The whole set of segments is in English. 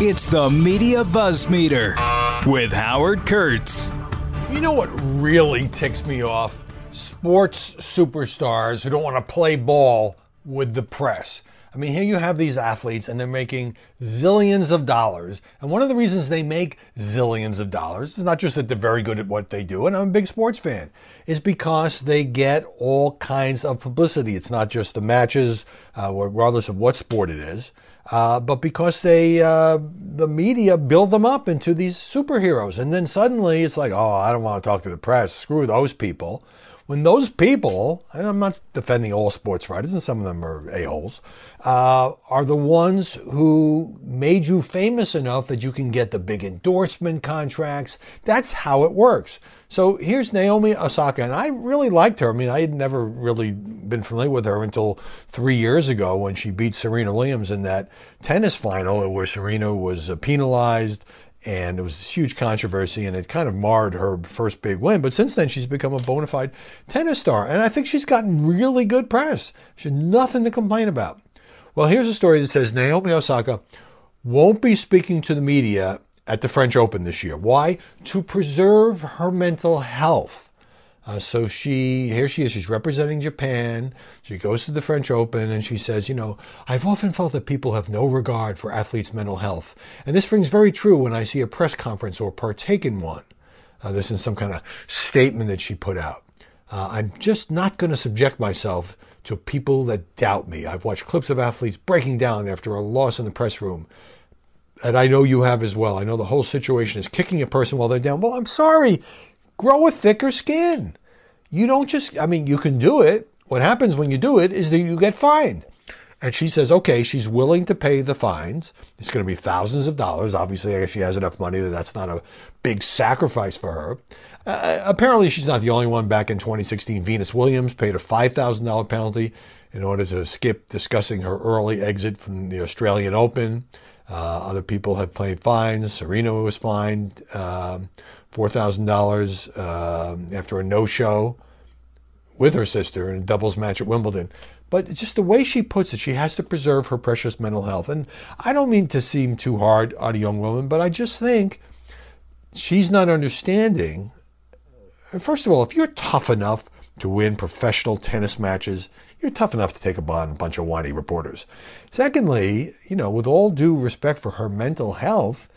It's the Media Buzz Meter with Howard Kurtz. You know what really ticks me off? Sports superstars who don't want to play ball with the press. I mean, here you have these athletes and they're making zillions of dollars. And one of the reasons they make zillions of dollars is not just that they're very good at what they do, and I'm a big sports fan, is because they get all kinds of publicity. It's not just the matches, uh, regardless of what sport it is. Uh, but because they, uh, the media build them up into these superheroes. And then suddenly it's like, oh, I don't want to talk to the press. Screw those people. When those people, and I'm not defending all sports writers, and some of them are a-holes, uh, are the ones who made you famous enough that you can get the big endorsement contracts. That's how it works. So here's Naomi Osaka, and I really liked her. I mean, I had never really been familiar with her until three years ago when she beat Serena Williams in that tennis final where Serena was uh, penalized and it was this huge controversy and it kind of marred her first big win. But since then, she's become a bona fide tennis star, and I think she's gotten really good press. She's nothing to complain about. Well, here's a story that says Naomi Osaka won't be speaking to the media at the French Open this year. Why? To preserve her mental health. Uh, so she, here she is, she's representing Japan. She goes to the French Open and she says, You know, I've often felt that people have no regard for athletes' mental health. And this rings very true when I see a press conference or partake in one. Uh, this is some kind of statement that she put out. Uh, I'm just not going to subject myself to people that doubt me. I've watched clips of athletes breaking down after a loss in the press room and I know you have as well. I know the whole situation is kicking a person while they're down. Well, I'm sorry. Grow a thicker skin. You don't just, I mean, you can do it. What happens when you do it is that you get fined. And she says, okay, she's willing to pay the fines. It's going to be thousands of dollars. Obviously, I guess she has enough money that that's not a big sacrifice for her. Uh, apparently, she's not the only one. Back in 2016, Venus Williams paid a $5,000 penalty in order to skip discussing her early exit from the Australian Open. Uh, other people have paid fines. Serena was fined um, $4,000 uh, after a no show with her sister in a doubles match at Wimbledon. But it's just the way she puts it, she has to preserve her precious mental health. And I don't mean to seem too hard on a young woman, but I just think she's not understanding. First of all, if you're tough enough to win professional tennis matches, you're tough enough to take a on a bunch of whiny reporters. Secondly, you know, with all due respect for her mental health,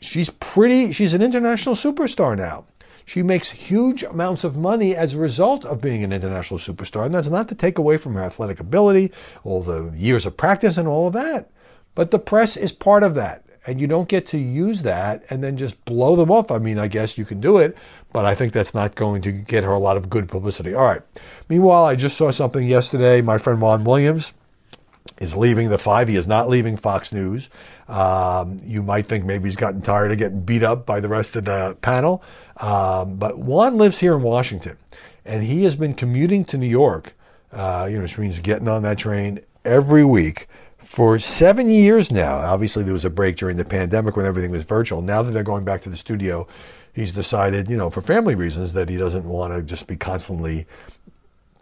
she's pretty, she's an international superstar now. She makes huge amounts of money as a result of being an international superstar. And that's not to take away from her athletic ability, all the years of practice and all of that. But the press is part of that and you don't get to use that and then just blow them off. I mean, I guess you can do it, but I think that's not going to get her a lot of good publicity. All right. Meanwhile, I just saw something yesterday. My friend Juan Williams is leaving the five. He is not leaving Fox News. Um, you might think maybe he's gotten tired of getting beat up by the rest of the panel. Um, but Juan lives here in Washington, and he has been commuting to New York, uh, you know, which means getting on that train every week for seven years now. Obviously, there was a break during the pandemic when everything was virtual. Now that they're going back to the studio, he's decided, you know, for family reasons, that he doesn't want to just be constantly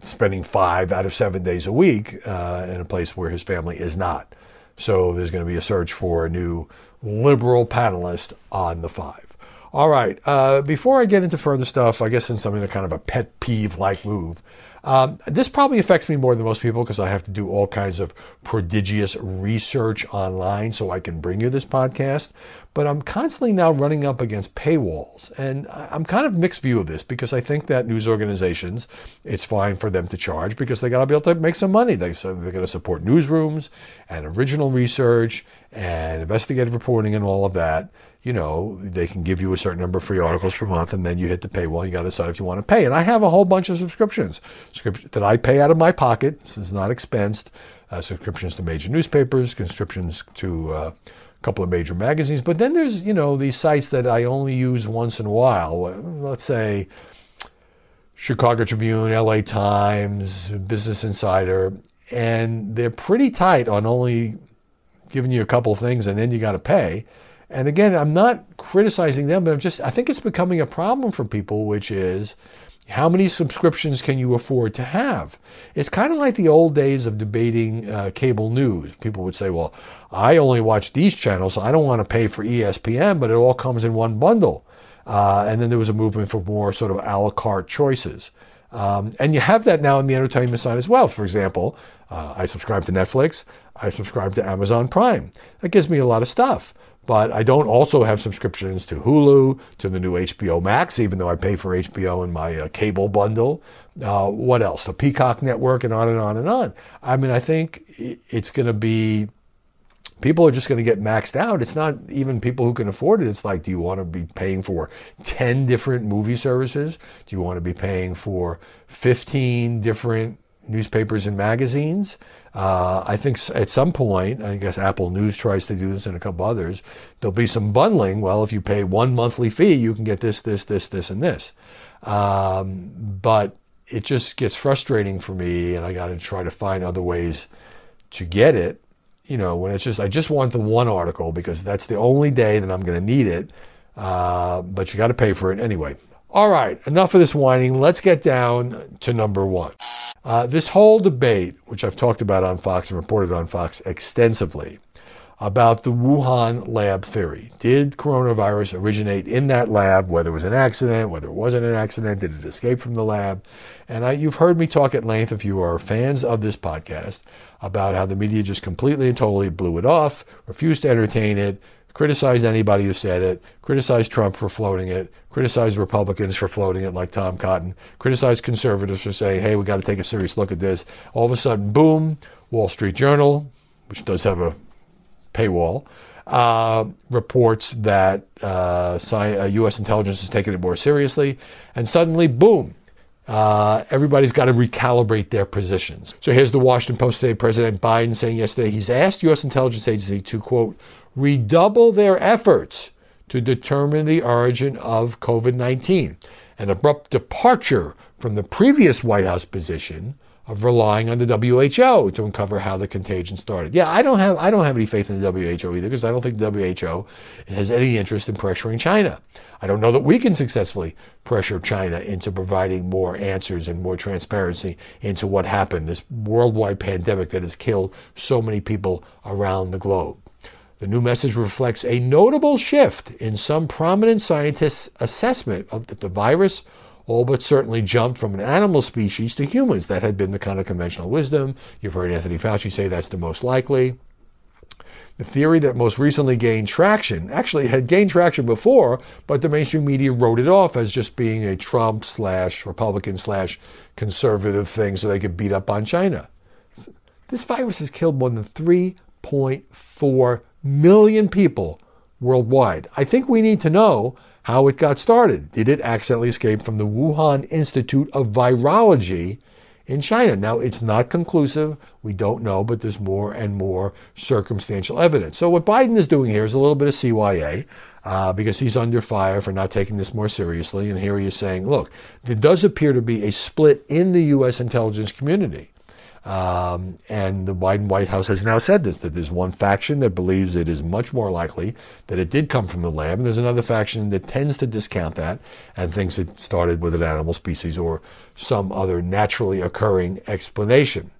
spending five out of seven days a week uh, in a place where his family is not. So there's going to be a search for a new liberal panelist on the five. All right. Uh, before I get into further stuff, I guess in something a kind of a pet peeve like move, um, this probably affects me more than most people because I have to do all kinds of prodigious research online so I can bring you this podcast. But I'm constantly now running up against paywalls. And I'm kind of mixed view of this because I think that news organizations, it's fine for them to charge because they got to be able to make some money. They, so they're going to support newsrooms and original research and investigative reporting and all of that you know, they can give you a certain number of free articles per month, and then you hit the paywall. You got to decide if you want to pay. And I have a whole bunch of subscriptions that I pay out of my pocket. This is not expensed. Uh, subscriptions to major newspapers, subscriptions to uh, a couple of major magazines. But then there's, you know, these sites that I only use once in a while. Let's say Chicago Tribune, LA Times, Business Insider, and they're pretty tight on only giving you a couple things and then you got to pay. And again, I'm not criticizing them, but I'm just, I think it's becoming a problem for people, which is, How many subscriptions can you afford to have? It's kind of like the old days of debating uh, cable news. People would say, well, I only watch these channels, so I don't want to pay for ESPN, but it all comes in one bundle. Uh, and then there was a movement for more sort of a la carte choices. Um, and you have that now in the entertainment side as well. For example, uh, I subscribe to Netflix, I subscribe to Amazon Prime. That gives me a lot of stuff. But I don't also have subscriptions to Hulu, to the new HBO Max, even though I pay for HBO in my uh, cable bundle. Uh, what else? The Peacock Network, and on and on and on. I mean, I think it's going to be people are just going to get maxed out. It's not even people who can afford it. It's like, do you want to be paying for 10 different movie services? Do you want to be paying for 15 different newspapers and magazines? Uh, I think at some point, I guess Apple News tries to do this and a couple others, there'll be some bundling. Well, if you pay one monthly fee, you can get this, this, this, this, and this. Um, but it just gets frustrating for me, and I got to try to find other ways to get it you know, when it's just, I just want the one article because that's the only day that I'm going to need it. Uh, but you got to pay for it anyway. All right, enough of this whining. Let's get down to number one. Uh, this whole debate, which I've talked about on Fox and reported on Fox extensively, about the Wuhan lab theory. Did coronavirus originate in that lab, whether it was an accident, whether it wasn't an accident, did it escape from the lab? And I, you've heard me talk at length, if you are fans of this podcast, about how the media just completely and totally blew it off, refused to entertain it, criticized anybody who said it, criticized Trump for floating it, criticized Republicans for floating it like Tom Cotton, criticized conservatives for saying, hey, we got to take a serious look at this. All of a sudden, boom, Wall Street Journal, which does have a paywall, uh, reports that uh, U.S. Uh, intelligence is taking it more seriously, and suddenly, boom, uh, everybody's got to recalibrate their positions. So here's the Washington Post today. President Biden saying yesterday he's asked U.S. intelligence agency to, quote, redouble their efforts to determine the origin of COVID 19, an abrupt departure from the previous White House position of relying on the WHO to uncover how the contagion started. Yeah, I don't have I don't have any faith in the WHO either because I don't think the WHO has any interest in pressuring China. I don't know that we can successfully pressure China into providing more answers and more transparency into what happened, this worldwide pandemic that has killed so many people around the globe. The new message reflects a notable shift in some prominent scientists' assessment of that the virus all but certainly jumped from an animal species to humans. That had been the kind of conventional wisdom. You've heard Anthony Fauci say that's the most likely. The theory that most recently gained traction actually had gained traction before, but the mainstream media wrote it off as just being a Trump slash Republican slash conservative thing so they could beat up on China. This virus has killed more than 3.4 million people worldwide. I think we need to know how it got started. Did it accidentally escape from the Wuhan Institute of Virology in China? Now, it's not conclusive. We don't know, but there's more and more circumstantial evidence. So, what Biden is doing here is a little bit of CYA. Uh, because he's under fire for not taking this more seriously. And here he is saying, look, there does appear to be a split in the U.S. intelligence community. Um, and the Biden White House has now said this that there's one faction that believes it is much more likely that it did come from the lab, and there's another faction that tends to discount that and thinks it started with an animal species or some other naturally occurring explanation.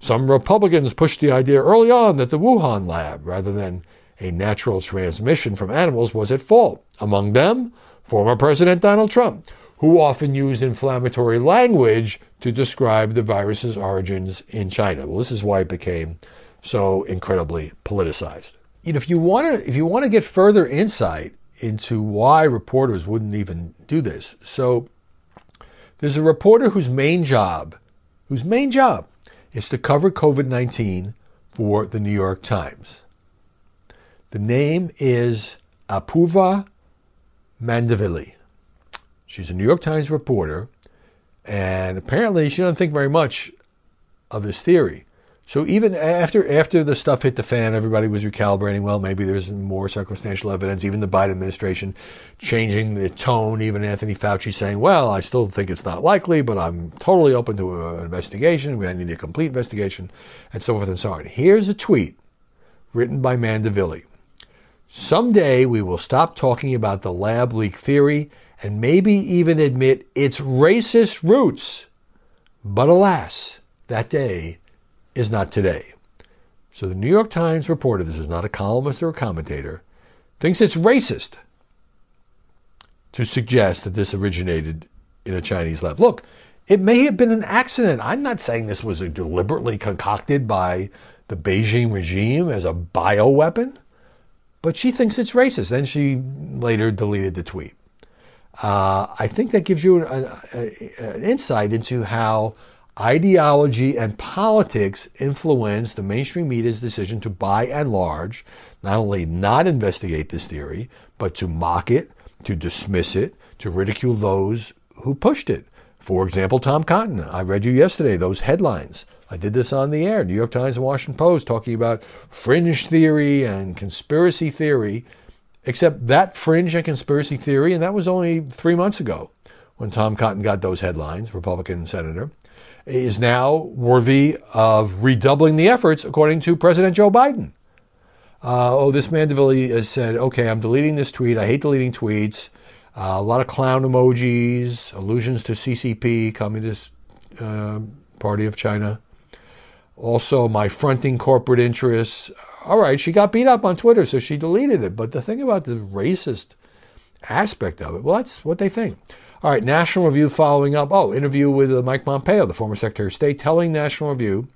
Some Republicans pushed the idea early on that the Wuhan lab, rather than a natural transmission from animals, was at fault. Among them, former President Donald Trump, who often used inflammatory language to describe the virus's origins in China. Well, this is why it became so incredibly politicized. You know, if you want to, if you want to get further insight into why reporters wouldn't even do this, so there's a reporter whose main job, whose main job, is to cover COVID-19 for the New York Times. The name is Apoorva Mandavilli. She's a New York Times reporter, and apparently she doesn't think very much of this theory. So even after after the stuff hit the fan, everybody was recalibrating. Well, maybe there's more circumstantial evidence. Even the Biden administration changing the tone. Even Anthony Fauci saying, "Well, I still think it's not likely, but I'm totally open to an investigation. We need a complete investigation, and so forth and so on." Here's a tweet written by Mandavilli. Someday we will stop talking about the lab leak theory and maybe even admit its racist roots. But alas, that day is not today. So the New York Times reporter, this is not a columnist or a commentator, thinks it's racist to suggest that this originated in a Chinese lab. Look, it may have been an accident. I'm not saying this was deliberately concocted by the Beijing regime as a bioweapon, but she thinks it's racist. Then she later deleted the tweet. Uh, I think that gives you an, an insight into how ideology and politics influence the mainstream media's decision to, by and large, not only not investigate this theory, but to mock it, to dismiss it, to ridicule those who pushed it. For example, Tom Cotton. I read you yesterday those headlines. I did this on the air, New York Times and Washington Post, talking about fringe theory and conspiracy theory. Except that fringe and conspiracy theory, and that was only three months ago when Tom Cotton got those headlines, Republican senator, is now worthy of redoubling the efforts, according to President Joe Biden. Uh, oh, this man has said, okay, I'm deleting this tweet. I hate deleting tweets. Uh, a lot of clown emojis, allusions to CCP, Communist uh, Party of China. Also, my fronting corporate interests. All right, she got beat up on Twitter, so she deleted it. But the thing about the racist aspect of it, well, that's what they think. All right, National Review following up. Oh, interview with uh, Mike Pompeo, the former Secretary of State, telling National Review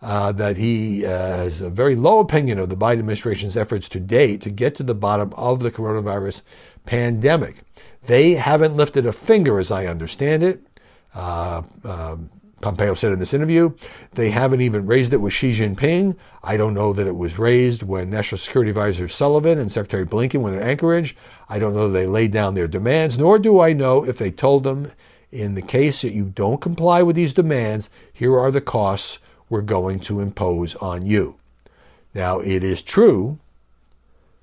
uh, that he uh, has a very low opinion of the Biden administration's efforts to date to get to the bottom of the coronavirus pandemic. They haven't lifted a finger, as I understand it. Uh, um, Pompeo said in this interview, they haven't even raised it with Xi Jinping. I don't know that it was raised when National Security Advisor Sullivan and Secretary Blinken were in Anchorage. I don't know that they laid down their demands, nor do I know if they told them, in the case that you don't comply with these demands, here are the costs we're going to impose on you. Now, it is true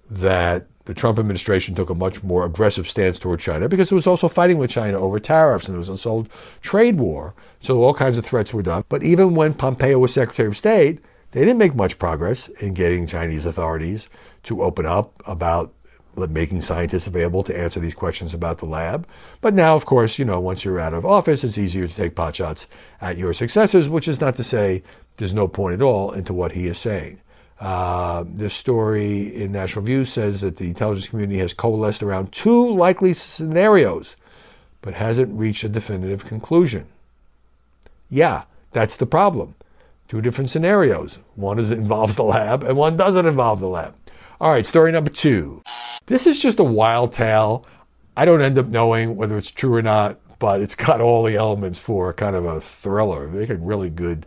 that the Trump administration took a much more aggressive stance toward China because it was also fighting with China over tariffs and there was a sold trade war. So all kinds of threats were done. But even when Pompeo was Secretary of State, they didn't make much progress in getting Chinese authorities to open up about making scientists available to answer these questions about the lab. But now, of course, you know, once you're out of office, it's easier to take potshots at your successors, which is not to say there's no point at all into what he is saying. Uh, this story in National Review says that the intelligence community has coalesced around two likely scenarios, but hasn't reached a definitive conclusion. Yeah, that's the problem. Two different scenarios. One is involves the lab, and one doesn't involve the lab. All right, story number two. This is just a wild tale. I don't end up knowing whether it's true or not, but it's got all the elements for kind of a thriller. Make a really good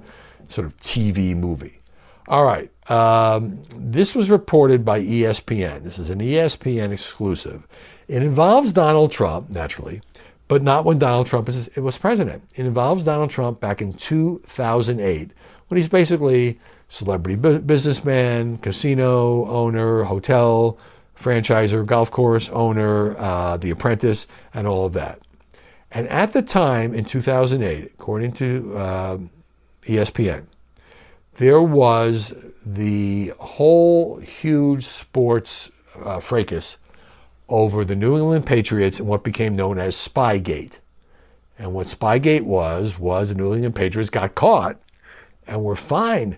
sort of TV movie. All right. Um, this was reported by ESPN. This is an ESPN exclusive. It involves Donald Trump, naturally, but not when Donald Trump is, was president. It involves Donald Trump back in 2008 when he's basically celebrity businessman, casino owner, hotel franchisor, golf course owner, uh, The Apprentice, and all of that. And at the time in 2008, according to uh, ESPN, there was the whole huge sports uh, fracas over the New England Patriots and what became known as Spygate. And what Spygate was, was the New England Patriots got caught and were fined.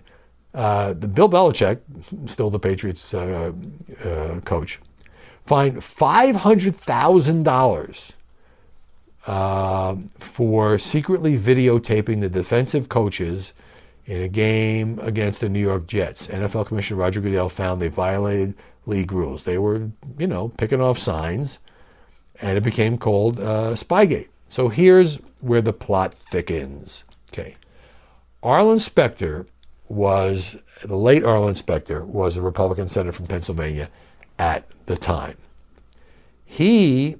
Uh, the Bill Belichick, still the Patriots uh, uh, coach, fined $500,000 uh, for secretly videotaping the defensive coaches in a game against the New York Jets. NFL Commissioner Roger Goodell found they violated league rules. They were, you know, picking off signs, and it became called uh, Spygate. So here's where the plot thickens. Okay. Arlen Specter was, the late Arlen Specter was a Republican senator from Pennsylvania at the time. He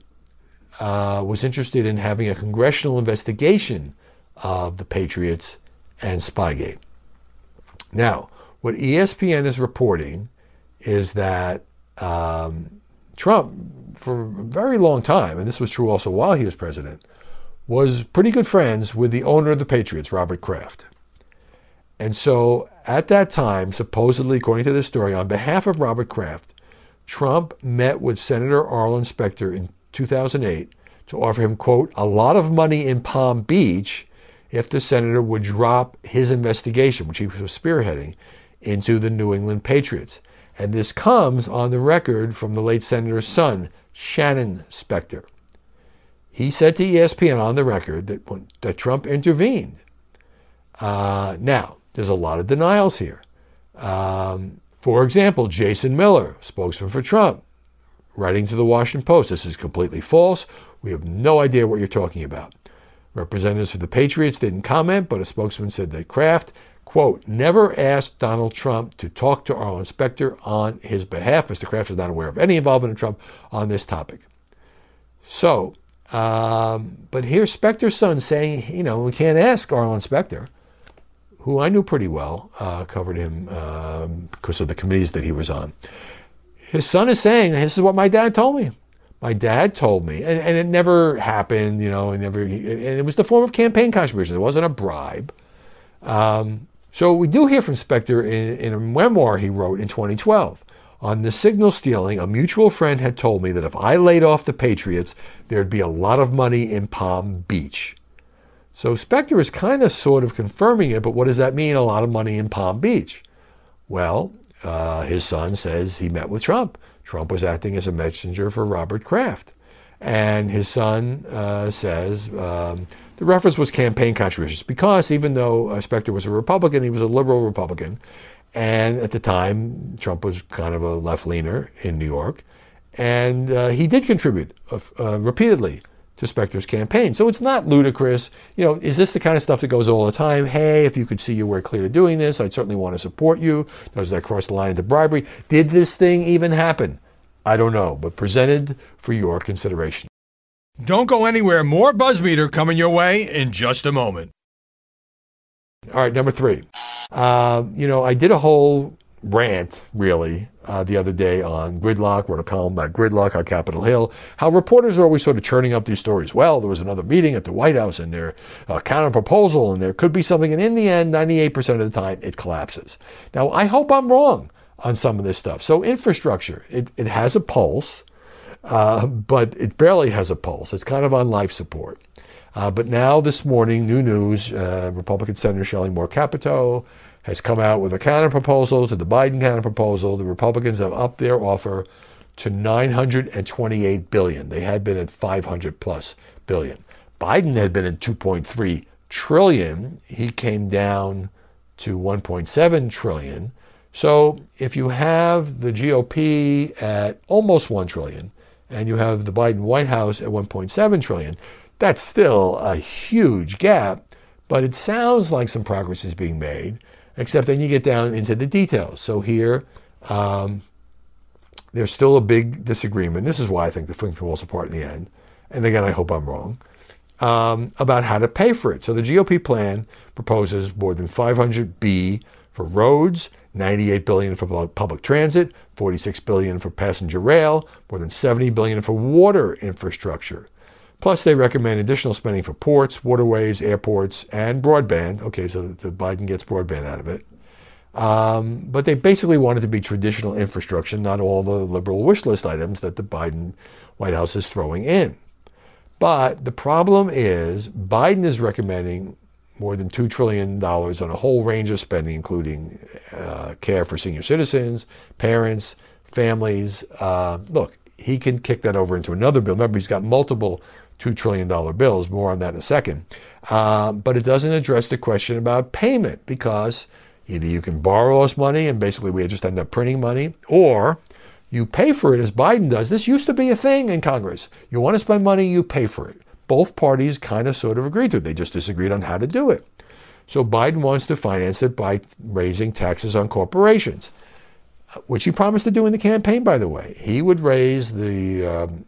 uh, was interested in having a congressional investigation of the Patriots and Spygate. Now, what ESPN is reporting is that um, Trump, for a very long time, and this was true also while he was president, was pretty good friends with the owner of the Patriots, Robert Kraft. And so at that time, supposedly, according to this story, on behalf of Robert Kraft, Trump met with Senator Arlen Specter in 2008 to offer him, quote, a lot of money in Palm Beach if the senator would drop his investigation, which he was spearheading, into the New England Patriots. And this comes on the record from the late senator's son, Shanin Specter. He said to ESPN on the record that, that Trump intervened. Uh, now, there's a lot of denials here. Um, for example, Jason Miller, spokesman for Trump, writing to the Washington Post, this is completely false. We have no idea what you're talking about. Representatives for the Patriots didn't comment, but a spokesman said that Kraft, quote, never asked Donald Trump to talk to Arlen Specter on his behalf. Mr. Kraft is not aware of any involvement of Trump on this topic. So, um, but here's Specter's son saying, you know, we can't ask Arlen Specter, who I knew pretty well, uh, covered him um, because of the committees that he was on. His son is saying, this is what my dad told me my dad told me, and, and it never happened, you know, and never, and it was the form of campaign contributions. It wasn't a bribe. Um, so we do hear from Specter in, in a memoir he wrote in 2012. On the signal stealing, a mutual friend had told me that if I laid off the Patriots, there'd be a lot of money in Palm Beach. So Specter is kind of sort of confirming it, but what does that mean, a lot of money in Palm Beach? Well, uh, his son says he met with Trump. Trump was acting as a messenger for Robert Kraft. And his son uh, says um, the reference was campaign contributions because even though uh, Specter was a Republican, he was a liberal Republican. And at the time, Trump was kind of a left leaner in New York. And uh, he did contribute uh, uh, repeatedly to Specter's campaign. So it's not ludicrous. You know, is this the kind of stuff that goes all the time? Hey, if you could see you were clear to doing this, I'd certainly want to support you. Does that cross the line into bribery? Did this thing even happen? I don't know, but presented for your consideration. Don't go anywhere. More Buzzmeter coming your way in just a moment. All right, number three. Uh, you know, I did a whole rant, really, uh, the other day on gridlock, wrote a column about gridlock on Capitol Hill, how reporters are always sort of churning up these stories. Well, there was another meeting at the White House and their uh, counter proposal, and there could be something, and in the end, 98% of the time, it collapses. Now, I hope I'm wrong on some of this stuff. So, infrastructure, it, it has a pulse, uh, but it barely has a pulse. It's kind of on life support. Uh, but now, this morning, new news uh, Republican Senator Shelley Moore Capito has come out with a counter proposal to the Biden counter proposal. The Republicans have upped their offer to 928 billion. They had been at 500 plus billion. Biden had been at 2.3 trillion. He came down to 1.7 trillion. So if you have the GOP at almost 1 trillion and you have the Biden White House at 1.7 trillion, that's still a huge gap, but it sounds like some progress is being made except then you get down into the details. So here, um, there's still a big disagreement. This is why I think the thing falls apart in the end. And again, I hope I'm wrong. Um, about how to pay for it. So the GOP plan proposes more than 500 B for roads, 98 billion for public transit, 46 billion for passenger rail, more than 70 billion for water infrastructure. Plus, they recommend additional spending for ports, waterways, airports, and broadband. Okay, so the Biden gets broadband out of it. Um, but they basically want it to be traditional infrastructure, not all the liberal wish list items that the Biden White House is throwing in. But the problem is Biden is recommending more than $2 trillion on a whole range of spending, including uh, care for senior citizens, parents, families. Uh, look, he can kick that over into another bill. Remember, he's got multiple $2 trillion bills. More on that in a second. Uh, but it doesn't address the question about payment because either you can borrow us money and basically we just end up printing money, or you pay for it as Biden does. This used to be a thing in Congress. You want to spend money, you pay for it. Both parties kind of sort of agreed to it. They just disagreed on how to do it. So Biden wants to finance it by raising taxes on corporations, which he promised to do in the campaign, by the way. He would raise the um,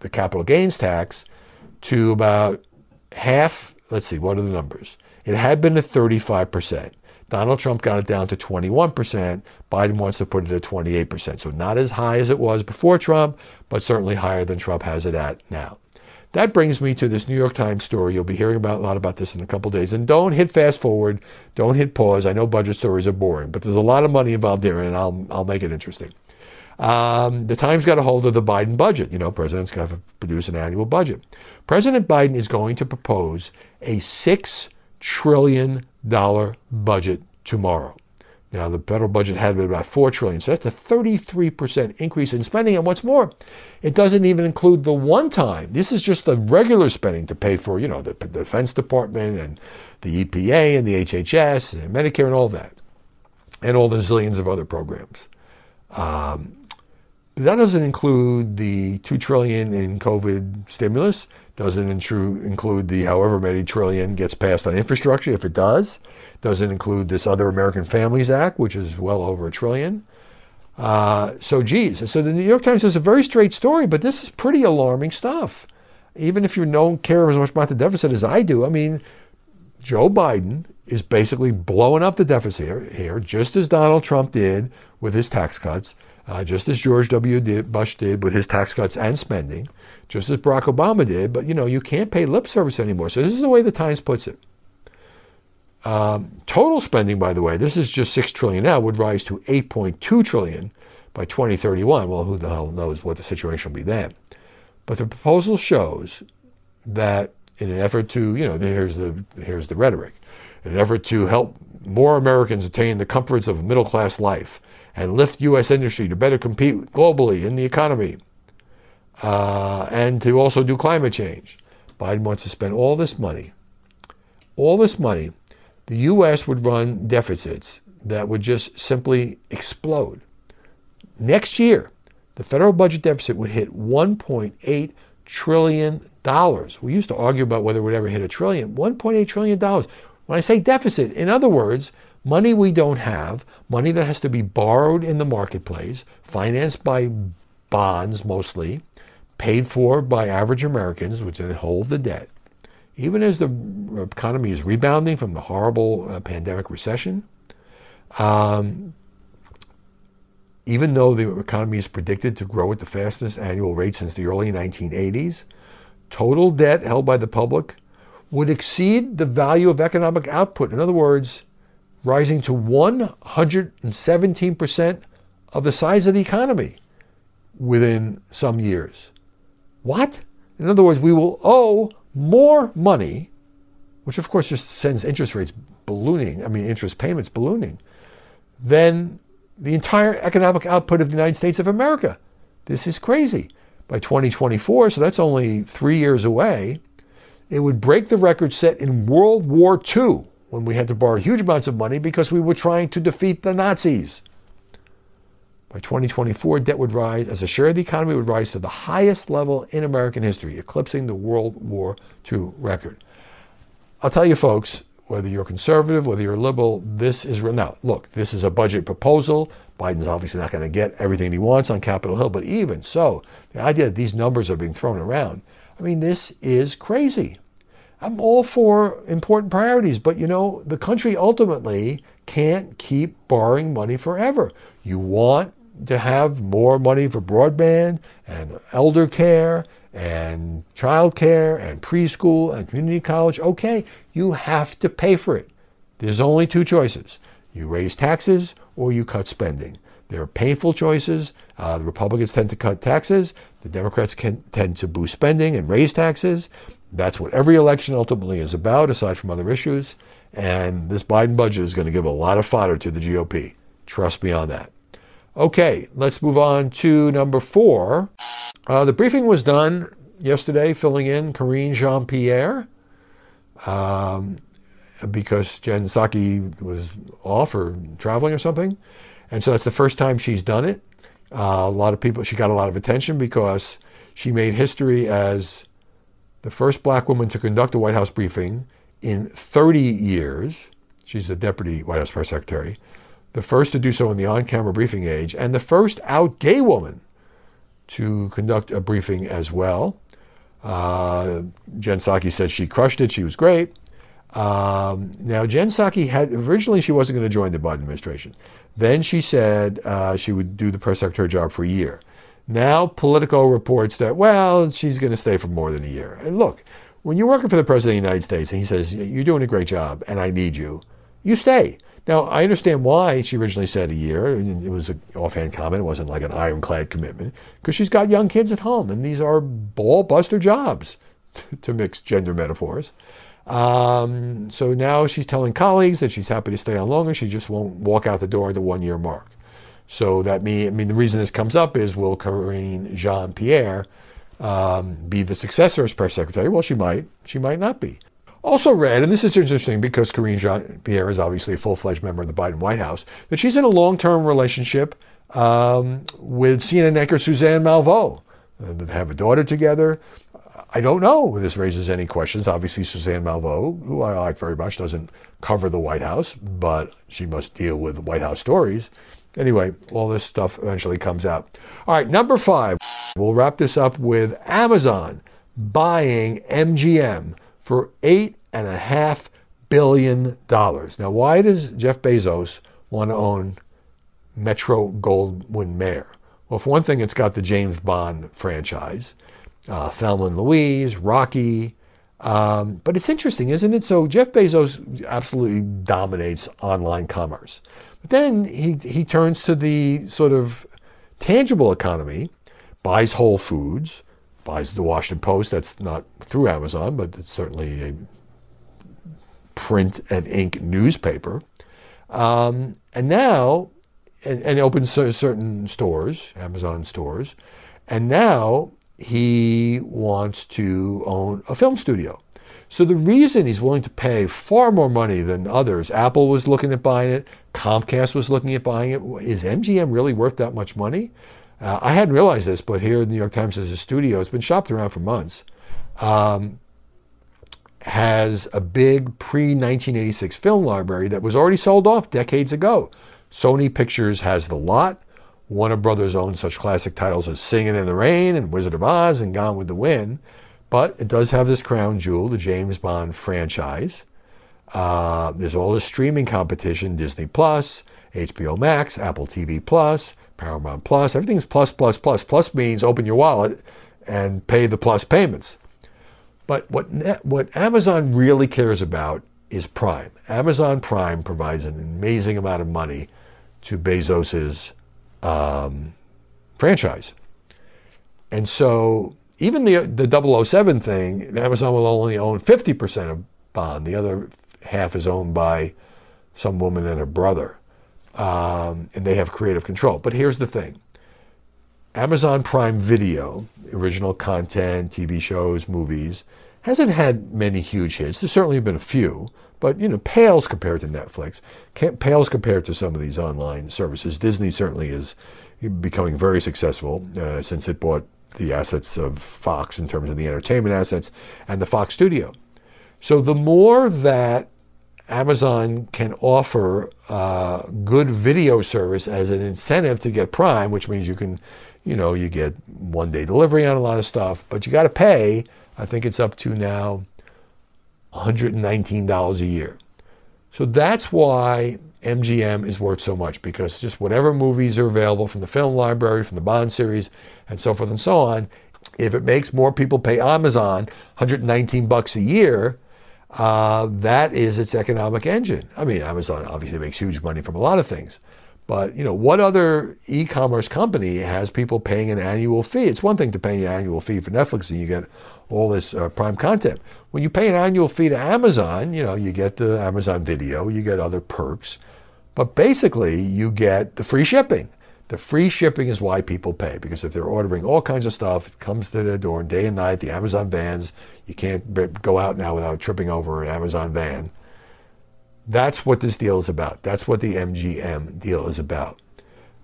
the capital gains tax to about half. Let's see, what are the numbers? It had been at 35%. Donald Trump got it down to 21%. Biden wants to put it at 28%. So not as high as it was before Trump, but certainly higher than Trump has it at now. That brings me to this New York Times story. You'll be hearing about a lot about this in a couple days. And don't hit fast forward. Don't hit pause. I know budget stories are boring, but there's a lot of money involved here, and I'll, I'll make it interesting. Um, the Times got a hold of the Biden budget. You know, presidents got to produce an annual budget. President Biden is going to propose a $6 trillion budget tomorrow. Now, the federal budget had been about 4 trillion, so that's a 33% increase in spending. And what's more, it doesn't even include the one time. This is just the regular spending to pay for, you know, the, the Defense Department and the EPA and the HHS and Medicare and all that, and all the zillions of other programs. Um, that doesn't include the two trillion in COVID stimulus. Doesn't include the however many trillion gets passed on infrastructure. If it does, doesn't include this other American Families Act, which is well over a trillion. Uh, so, geez. So the New York Times has a very straight story, but this is pretty alarming stuff. Even if you don't care as much about the deficit as I do, I mean, Joe Biden is basically blowing up the deficit here, here just as Donald Trump did with his tax cuts uh, just as George W. Did, Bush did with his tax cuts and spending, just as Barack Obama did. But you know, you can't pay lip service anymore. So this is the way the Times puts it. Um, total spending, by the way, this is just six trillion now, would rise to 8.2 trillion by 2031. Well, who the hell knows what the situation will be then? But the proposal shows that in an effort to, you know, here's the here's the rhetoric, in an effort to help more Americans attain the comforts of a middle class life and lift U.S. industry to better compete globally in the economy uh, and to also do climate change. Biden wants to spend all this money. All this money, the U.S. would run deficits that would just simply explode. Next year, the federal budget deficit would hit $1.8 trillion. We used to argue about whether it would ever hit a trillion. $1.8 trillion. When I say deficit, in other words, money we don't have, money that has to be borrowed in the marketplace, financed by bonds mostly, paid for by average Americans, which then hold the debt. Even as the economy is rebounding from the horrible uh, pandemic recession, um, even though the economy is predicted to grow at the fastest annual rate since the early 1980s, total debt held by the public would exceed the value of economic output. In other words, rising to 117% of the size of the economy within some years. What? In other words, we will owe more money, which of course just sends interest rates ballooning, I mean, interest payments ballooning, than the entire economic output of the United States of America. This is crazy. By 2024, so that's only three years away, it would break the record set in World War II when we had to borrow huge amounts of money because we were trying to defeat the Nazis. By 2024, debt would rise, as a share of the economy would rise to the highest level in American history, eclipsing the World War II record. I'll tell you, folks, whether you're conservative, whether you're liberal, this is. Now, look, this is a budget proposal. Biden's obviously not going to get everything he wants on Capitol Hill, but even so, the idea that these numbers are being thrown around, I mean, this is crazy. I'm all for important priorities, but you know, the country ultimately can't keep borrowing money forever. You want to have more money for broadband and elder care and child care and preschool and community college. Okay, you have to pay for it. There's only two choices you raise taxes or you cut spending. There are painful choices. Uh, the Republicans tend to cut taxes. The Democrats can, tend to boost spending and raise taxes. That's what every election ultimately is about, aside from other issues. And this Biden budget is going to give a lot of fodder to the GOP. Trust me on that. Okay, let's move on to number four. Uh, the briefing was done yesterday, filling in Karine Jean Pierre um, because Jen Psaki was off or traveling or something. And so that's the first time she's done it. Uh, a lot of people, she got a lot of attention because she made history as the first black woman to conduct a White House briefing in 30 years. She's the deputy White House press secretary. The first to do so in the on camera briefing age, and the first out gay woman to conduct a briefing as well. Uh, Jen Psaki said she crushed it. She was great. Um, now, Jen Psaki had originally she wasn't going to join the Biden administration. Then she said uh, she would do the press secretary job for a year. Now Politico reports that, well, she's going to stay for more than a year. And look, when you're working for the President of the United States and he says, you're doing a great job and I need you, you stay. Now, I understand why she originally said a year. It was an offhand comment. It wasn't like an ironclad commitment because she's got young kids at home, and these are ball buster jobs, to mix gender metaphors. Um, so now she's telling colleagues that she's happy to stay on longer. She just won't walk out the door at the one year mark. So that mean, I mean, the reason this comes up is will Karine Jean Pierre um, be the successor as press secretary? Well, she might. She might not be. Also read, and this is interesting because Karine Jean Pierre is obviously a full fledged member of the Biden White House, that she's in a long term relationship um, with CNN anchor Suzanne Malveaux. Uh, they have a daughter together. I don't know if this raises any questions. Obviously, Suzanne Malveaux, who I like very much, doesn't cover the White House, but she must deal with White House stories. Anyway, all this stuff eventually comes out. All right, number five. We'll wrap this up with Amazon buying MGM for eight and a half billion dollars. Now, why does Jeff Bezos want to own Metro Goldwyn Mayer? Well, for one thing, it's got the James Bond franchise, uh, Thelma and Louise, Rocky. Um, but it's interesting, isn't it? So Jeff Bezos absolutely dominates online commerce. But then he, he turns to the sort of tangible economy, buys Whole Foods, buys the Washington Post. That's not through Amazon, but it's certainly a print and ink newspaper. Um, and now, and, and opens certain stores, Amazon stores. And now he wants to own a film studio. So the reason he's willing to pay far more money than others, Apple was looking at buying it, Comcast was looking at buying it. Is MGM really worth that much money? Uh, I hadn't realized this, but here in the New York Times, there's a studio. It's been shopped around for months. Um, has a big pre 1986 film library that was already sold off decades ago. Sony Pictures has the lot. Warner Brothers owns such classic titles as Singing in the Rain and Wizard of Oz and Gone with the Wind. But it does have this crown jewel, the James Bond franchise. Uh, there's all the streaming competition Disney Plus, HBO Max, Apple TV Plus, Paramount Plus. Everything's plus, plus, plus. Plus means open your wallet and pay the plus payments. But what, what Amazon really cares about is Prime. Amazon Prime provides an amazing amount of money to Bezos's um, franchise. And so even the, the 007 thing, Amazon will only own 50% of Bond. The other half is owned by some woman and her brother. Um, and they have creative control. But here's the thing Amazon Prime Video, original content, TV shows, movies, hasn't had many huge hits. There's certainly been a few, but you know, pales compared to Netflix, pales compared to some of these online services. Disney certainly is becoming very successful uh, since it bought the assets of Fox in terms of the entertainment assets and the Fox studio. So the more that Amazon can offer uh, good video service as an incentive to get Prime, which means you can, you know, you get one day delivery on a lot of stuff, but you got to pay. I think it's up to now $119 a year. So that's why MGM is worth so much because just whatever movies are available from the film library, from the Bond series, and so forth and so on, if it makes more people pay Amazon 119 bucks a year, uh, that is its economic engine. I mean, Amazon obviously makes huge money from a lot of things, but you know, what other e-commerce company has people paying an annual fee? It's one thing to pay an annual fee for Netflix and you get all this uh, prime content. When you pay an annual fee to Amazon, you know, you get the Amazon Video, you get other perks, but basically you get the free shipping. The free shipping is why people pay because if they're ordering all kinds of stuff, it comes to their door day and night. The Amazon vans, you can't go out now without tripping over an Amazon van. That's what this deal is about. That's what the MGM deal is about.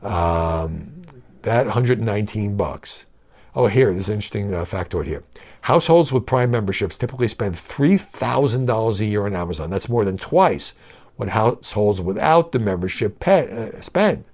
Um, that 119 bucks. Oh, here, there's an interesting uh, factoid here. Households with Prime memberships typically spend $3,000 a year on Amazon. That's more than twice what households without the membership pay, uh, spend.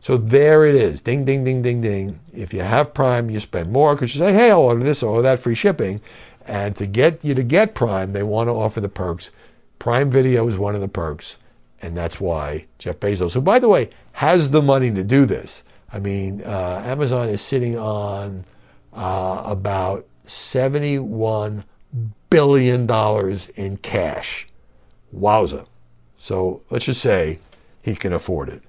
So there it is. Ding, ding, ding, ding, ding. If you have Prime, you spend more because you say, hey, I'll order this or that free shipping. And to get you to get Prime, they want to offer the perks. Prime Video is one of the perks. And that's why Jeff Bezos, who, by the way, has the money to do this. I mean, uh, Amazon is sitting on uh, about $71 billion in cash. Wowza. So let's just say he can afford it.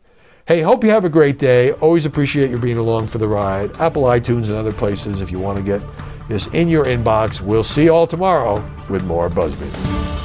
Hey, hope you have a great day. Always appreciate you being along for the ride. Apple, iTunes, and other places if you want to get this in your inbox. We'll see you all tomorrow with more Buzzbeat.